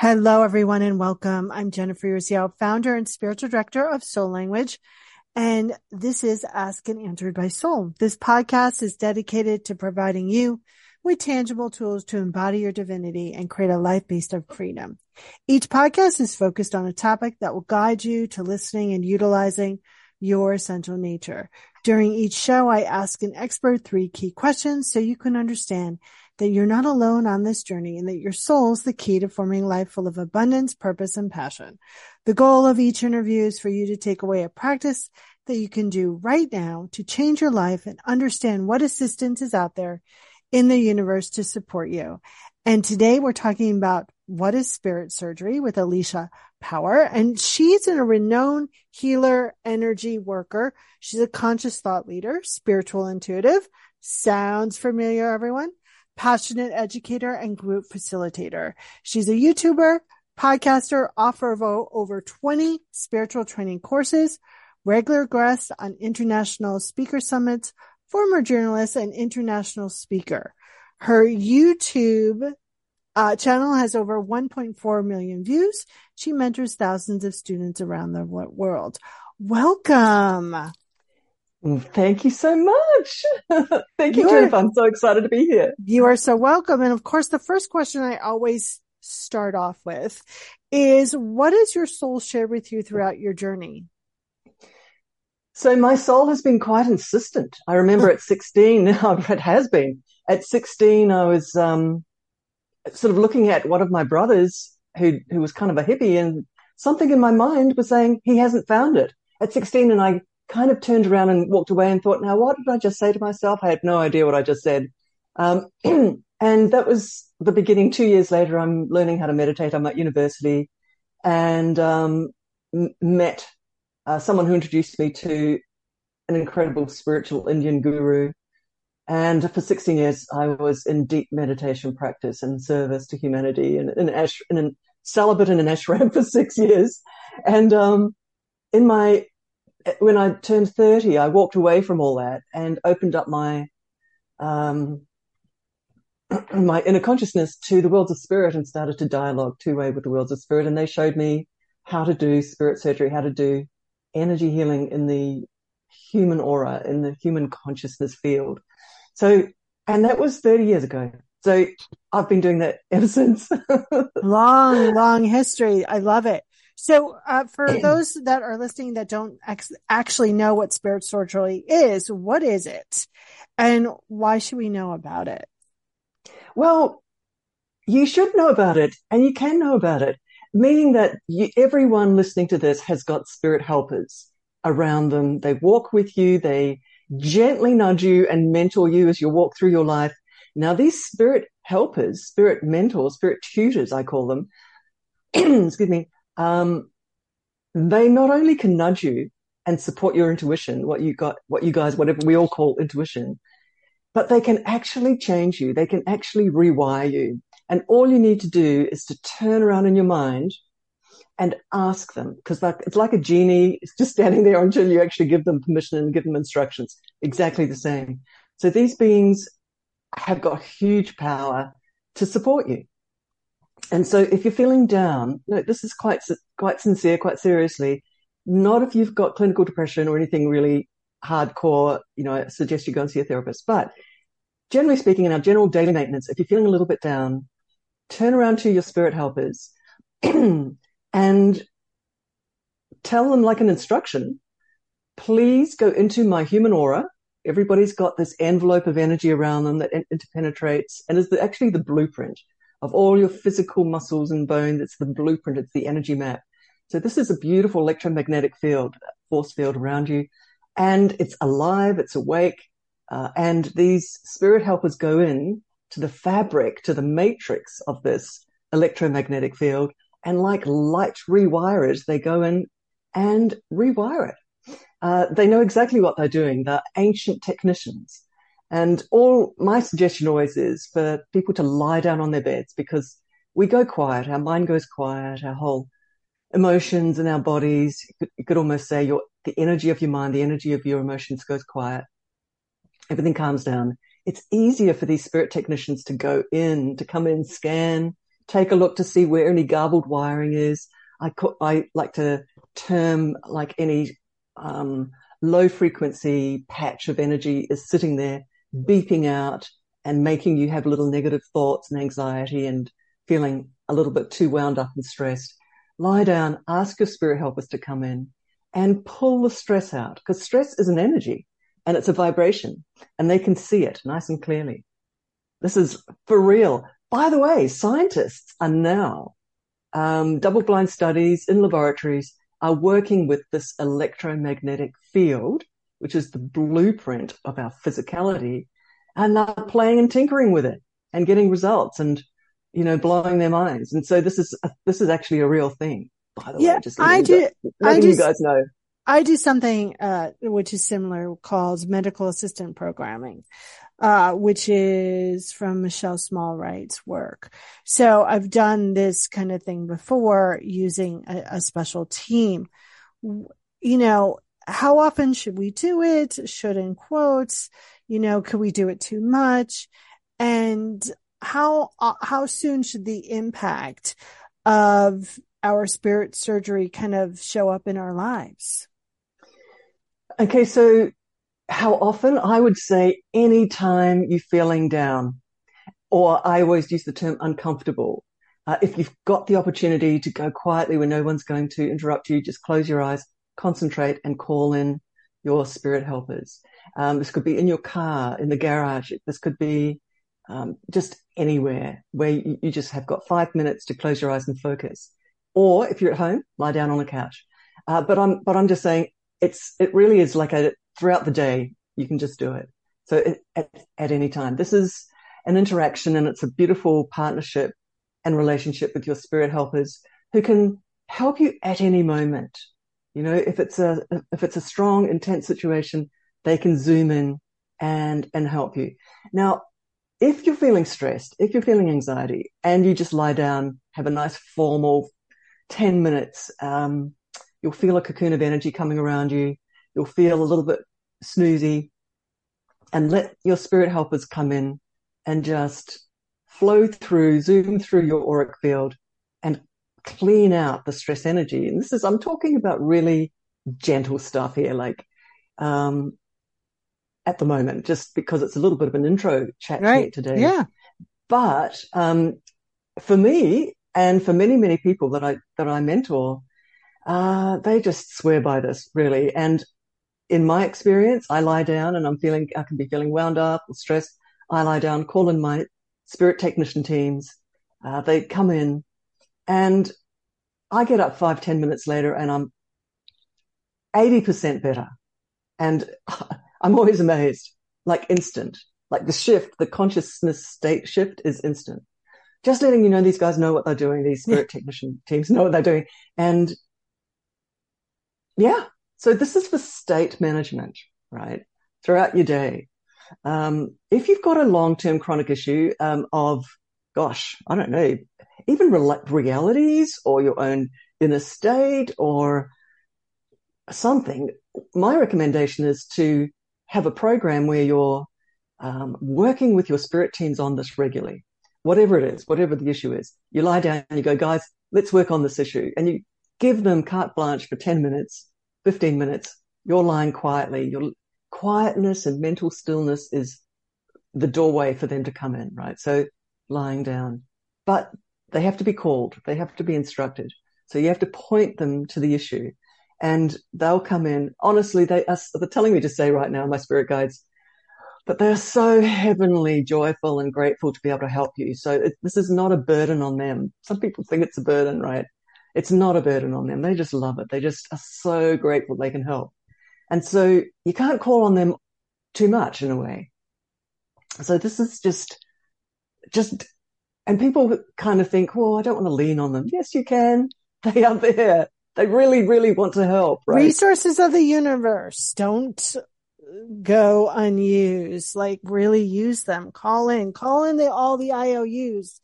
Hello, everyone, and welcome. I'm Jennifer Urezzio, founder and spiritual director of Soul Language. And this is Asked and Answered by Soul. This podcast is dedicated to providing you with tangible tools to embody your divinity and create a life based on freedom. Each podcast is focused on a topic that will guide you to listening and utilizing your essential nature. During each show, I ask an expert three key questions so you can understand that you're not alone on this journey and that your soul is the key to forming a life full of abundance, purpose, and passion. The goal of each interview is for you to take away a practice that you can do right now to change your life and understand what assistance is out there in the universe to support you. And today we're talking about what is spirit surgery with Alicia Power. And she's a renowned healer, energy worker. She's a conscious thought leader, spiritual intuitive. Sounds familiar, everyone? Passionate educator and group facilitator. She's a YouTuber, podcaster, author of over 20 spiritual training courses, regular guest on international speaker summits, former journalist and international speaker. Her YouTube uh, channel has over 1.4 million views. She mentors thousands of students around the world. Welcome. Thank you so much. Thank you, Jennifer. I'm so excited to be here. You are so welcome. And of course, the first question I always start off with is what has your soul shared with you throughout your journey? So my soul has been quite insistent. I remember at 16, it has been. At 16, I was um, sort of looking at one of my brothers who who was kind of a hippie, and something in my mind was saying he hasn't found it. At 16, and I kind of turned around and walked away and thought, now what did I just say to myself? I had no idea what I just said. Um, and that was the beginning. Two years later, I'm learning how to meditate. I'm at university and um, met uh, someone who introduced me to an incredible spiritual Indian guru. And for 16 years, I was in deep meditation practice and service to humanity and in, ash, in a celibate in an ashram for six years. And um, in my when I turned 30, I walked away from all that and opened up my, um, my inner consciousness to the worlds of spirit and started to dialogue two way with the worlds of spirit. And they showed me how to do spirit surgery, how to do energy healing in the human aura, in the human consciousness field. So, and that was 30 years ago. So I've been doing that ever since. long, long history. I love it. So, uh, for those that are listening that don't ex- actually know what spirit surgery is, what is it, and why should we know about it? Well, you should know about it, and you can know about it, meaning that you, everyone listening to this has got spirit helpers around them. They walk with you. They gently nudge you and mentor you as you walk through your life. Now, these spirit helpers, spirit mentors, spirit tutors, I call them, excuse me, um, they not only can nudge you and support your intuition, what you got, what you guys, whatever we all call intuition, but they can actually change you. They can actually rewire you. And all you need to do is to turn around in your mind and ask them because like, it's like a genie. It's just standing there until you actually give them permission and give them instructions. Exactly the same. So these beings have got huge power to support you. And so if you're feeling down, no, this is quite, quite sincere, quite seriously, not if you've got clinical depression or anything really hardcore, you know, I suggest you go and see a therapist. But generally speaking, in our general daily maintenance, if you're feeling a little bit down, turn around to your spirit helpers and tell them like an instruction, please go into my human aura. Everybody's got this envelope of energy around them that interpenetrates and is the, actually the blueprint of all your physical muscles and bones. It's the blueprint. It's the energy map. So this is a beautiful electromagnetic field, force field around you, and it's alive. It's awake. Uh, and these spirit helpers go in to the fabric, to the matrix of this electromagnetic field, and like light rewirers, they go in and rewire it. Uh, they know exactly what they're doing. They're ancient technicians. And all my suggestion always is for people to lie down on their beds because we go quiet. Our mind goes quiet. Our whole emotions and our bodies, you could, you could almost say your, the energy of your mind, the energy of your emotions goes quiet. Everything calms down. It's easier for these spirit technicians to go in, to come in, scan, take a look to see where any garbled wiring is. I, I like to term like any um, low frequency patch of energy is sitting there beeping out and making you have little negative thoughts and anxiety and feeling a little bit too wound up and stressed. Lie down, ask your spirit helpers to come in and pull the stress out because stress is an energy and it's a vibration and they can see it nice and clearly. This is for real. By the way, scientists are now um, double blind studies in laboratories are working with this electromagnetic field, which is the blueprint of our physicality, and are playing and tinkering with it and getting results and, you know, blowing their minds. And so this is, a, this is actually a real thing, by the yeah, way. Just I do, letting I do, you guys know. I do something, uh, which is similar called medical assistant programming uh, which is from Machaelle Small Wright's work. So I've done this kind of thing before using a, a special team. You know, how often should we do it? Should in quotes, you know, could we do it too much? And how, uh, how soon should the impact of our spirit surgery kind of show up in our lives? Okay. So how often? I would say anytime you're feeling down, or I always use the term uncomfortable. Uh, if you've got the opportunity to go quietly where no one's going to interrupt you, just close your eyes, concentrate, and call in your spirit helpers. Um, this could be in your car, in the garage. This could be um, just anywhere where you, you, just have got five minutes to close your eyes and focus. Or if you're at home, lie down on the couch. Uh, but I'm but I'm just saying it's it really is like a throughout the day, you can just do it. So it, at, at any time, this is an interaction and it's a beautiful partnership and relationship with your spirit helpers who can help you at any moment. You know, if it's a, if it's a strong, intense situation, they can zoom in and, and help you. Now, if you're feeling stressed, if you're feeling anxiety and you just lie down, have a nice formal 10 minutes, um, you'll feel a cocoon of energy coming around you. You'll feel a little bit snoozy and let your spirit helpers come in and just flow through, zoom through your auric field clean out the stress energy. And this is, I'm talking about really gentle stuff here, like, um, at the moment, just because it's a little bit of an intro chat right. today. Yeah. But, um, for me and for many, many people that I, that I mentor, uh, they just swear by this really. And in my experience, I lie down and I'm feeling, I can be feeling wound up or stressed. I lie down, call in my spirit technician teams. Uh, they come in and I get up five, ten minutes later and I'm 80% better. And I'm always amazed, like instant, like the shift, the consciousness state shift is instant. Just letting you know, these guys know what they're doing. These spirit technician teams know what they're doing. And yeah, so this is for state management, right? Throughout your day. Um, if you've got a long-term chronic issue um, of, gosh, I don't know, even re- realities or your own inner state or something, my recommendation is to have a program where you're um, working with your spirit teams on this regularly, whatever it is, whatever the issue is. You lie down and you go, guys, let's work on this issue, and you give them carte blanche for ten minutes 15 minutes, you're lying quietly. Your quietness and mental stillness is the doorway for them to come in, right? So lying down, but they have to be called. They have to be instructed. So you have to point them to the issue and they'll come in. Honestly, they are, they're telling me to say right now, my spirit guides, but they're so heavenly joyful and grateful to be able to help you. So it, this is not a burden on them. Some people think it's a burden, right? It's not a burden on them. They just love it. They just are so grateful they can help. And so you can't call on them too much in a way. So this is just, just, and people kind of think, well, I don't want to lean on them. Yes, you can. They are there. They really, really want to help, right? Resources of the universe. Don't go unused. Like really use them. Call in, call in the, all the IOUs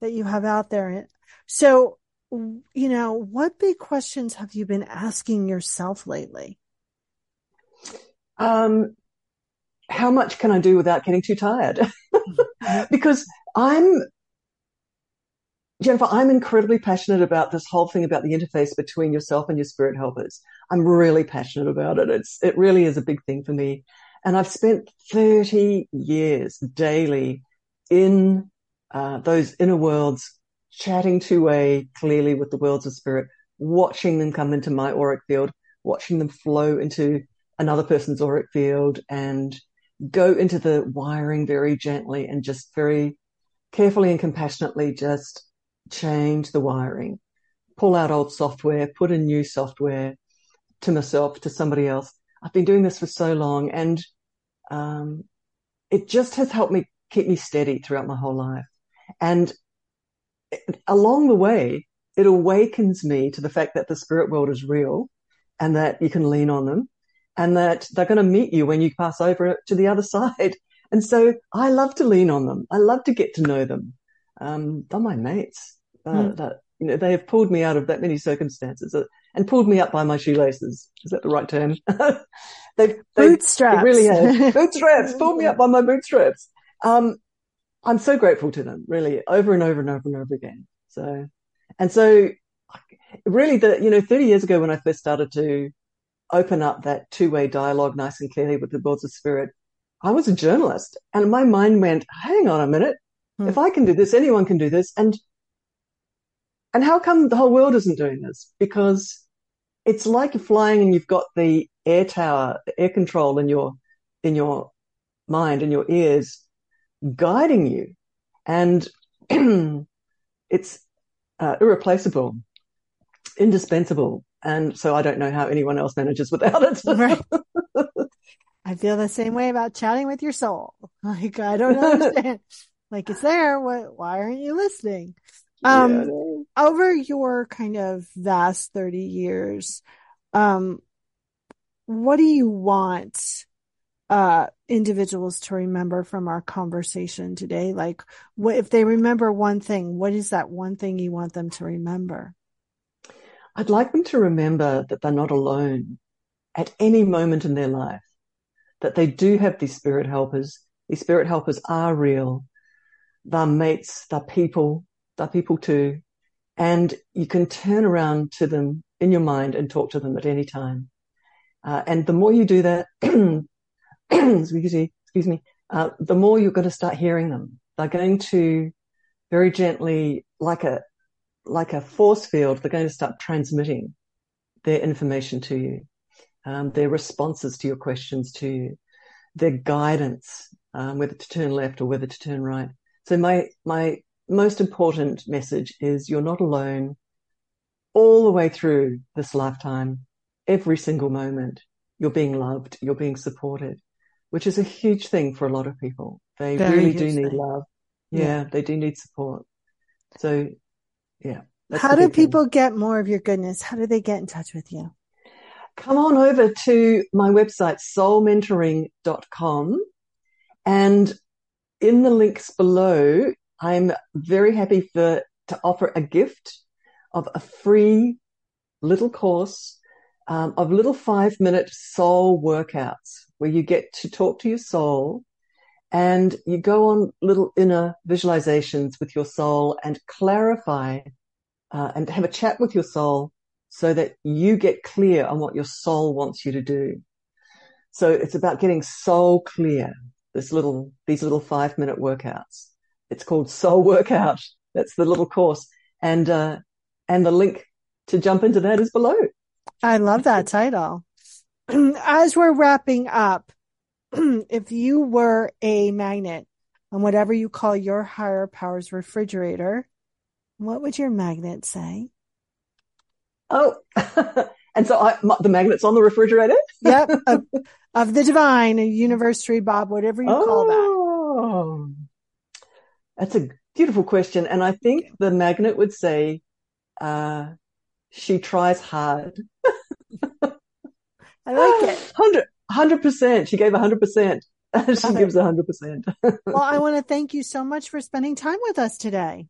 that you have out there. So you know, what big questions have you been asking yourself lately? Um, how much can I do without getting too tired? because I'm Jennifer, I'm incredibly passionate about this whole thing about the interface between yourself and your spirit helpers. I'm really passionate about it. It's, it really is a big thing for me. And I've spent 30 years daily in uh, those inner worlds, chatting two way clearly with the worlds of spirit, watching them come into my auric field, watching them flow into another person's auric field and go into the wiring very gently and just very carefully and compassionately just change the wiring, pull out old software, put in new software to myself, to somebody else. I've been doing this for so long and um, it just has helped me keep me steady throughout my whole life. And along the way, it awakens me to the fact that the spirit world is real and that you can lean on them and that they're going to meet you when you pass over to the other side. And so I love to lean on them. I love to get to know them. Um, they're my mates. Uh, mm. that, you know, they have pulled me out of that many circumstances uh, and pulled me up by my shoelaces. Is that the right term? they've, bootstraps. They really have. bootstraps. pulled me up by my bootstraps. Um, I'm so grateful to them, really, over and over and over and over again. So, and so really the, you know, 30 years ago when I first started to open up that two-way dialogue nice and clearly with the worlds of spirit, I was a journalist and my mind went, hang on a minute. Hmm. If I can do this, anyone can do this. And, and how come the whole world isn't doing this? Because it's like you're flying and you've got the air tower, the air control in your, in your mind and your ears guiding you. And it's uh, irreplaceable, indispensable. And so I don't know how anyone else manages without it. right. I feel the same way about chatting with your soul. Like, I don't understand. like, it's there. What, why aren't you listening? Um, yeah, over your kind of vast 30 years, um, what do you want uh, individuals to remember from our conversation today? Like, what if they remember one thing? What is that one thing you want them to remember? I'd like them to remember that they're not alone at any moment in their life, that they do have these spirit helpers. These spirit helpers are real. They're mates, they're people, they're people too. And you can turn around to them in your mind and talk to them at any time. Uh, and the more you do that, excuse me, excuse me, uh, the more you're going to start hearing them. They're going to very gently, like a, like a force field, they're going to start transmitting their information to you, um, their responses to your questions to you, their guidance, um, whether to turn left or whether to turn right. So my, my most important message is you're not alone all the way through this lifetime, every single moment. You're being loved. You're being supported which is a huge thing for a lot of people. They Very really do need thing. love. Yeah, yeah, they do need support. So, yeah. How do people thing. get more of your goodness? How do they get in touch with you? Come on over to my website, soulmentoring.com. And in the links below, I'm very happy for, to offer a gift of a free little course um, of little five minute soul workouts where you get to talk to your soul and you go on little inner visualizations with your soul and clarify uh, and have a chat with your soul so that you get clear on what your soul wants you to do. So it's about getting soul clear. This little, these little five minute workouts. It's called soul workout. That's the little course. And, uh, and the link to jump into that is below. I love that title. As we're wrapping up, if you were a magnet on whatever you call your higher powers refrigerator, what would your magnet say? Oh, and so I, the magnet's on the refrigerator? yep. Of, of, the divine, a universe, Bob, whatever you oh, call that. Oh, that's a beautiful question. And I think the magnet would say, uh, she tries hard. I like it. 100 percent. She gave hundred percent. She gives hundred percent. Well, I want to thank you so much for spending time with us today.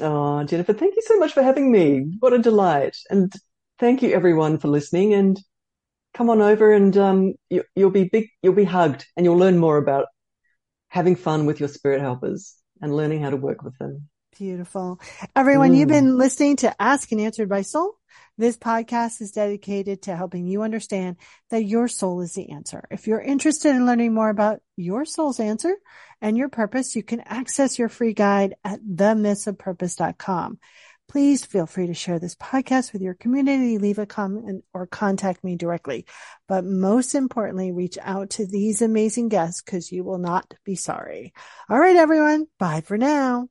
Oh, Jennifer, thank you so much for having me. What a delight. And thank you everyone for listening and come on over and, um, you, will be big, you'll be hugged and you'll learn more about having fun with your spirit helpers and learning how to work with them. Beautiful. Everyone, you've been listening to Asked and Answered by Soul. This podcast is dedicated to helping you understand that your soul is the answer. If you're interested in learning more about your soul's answer and your purpose, you can access your free guide at themythsofpurpose.com. Please feel free to share this podcast with your community, leave a comment or contact me directly. But most importantly, reach out to these amazing guests because you will not be sorry. All right, everyone. Bye for now.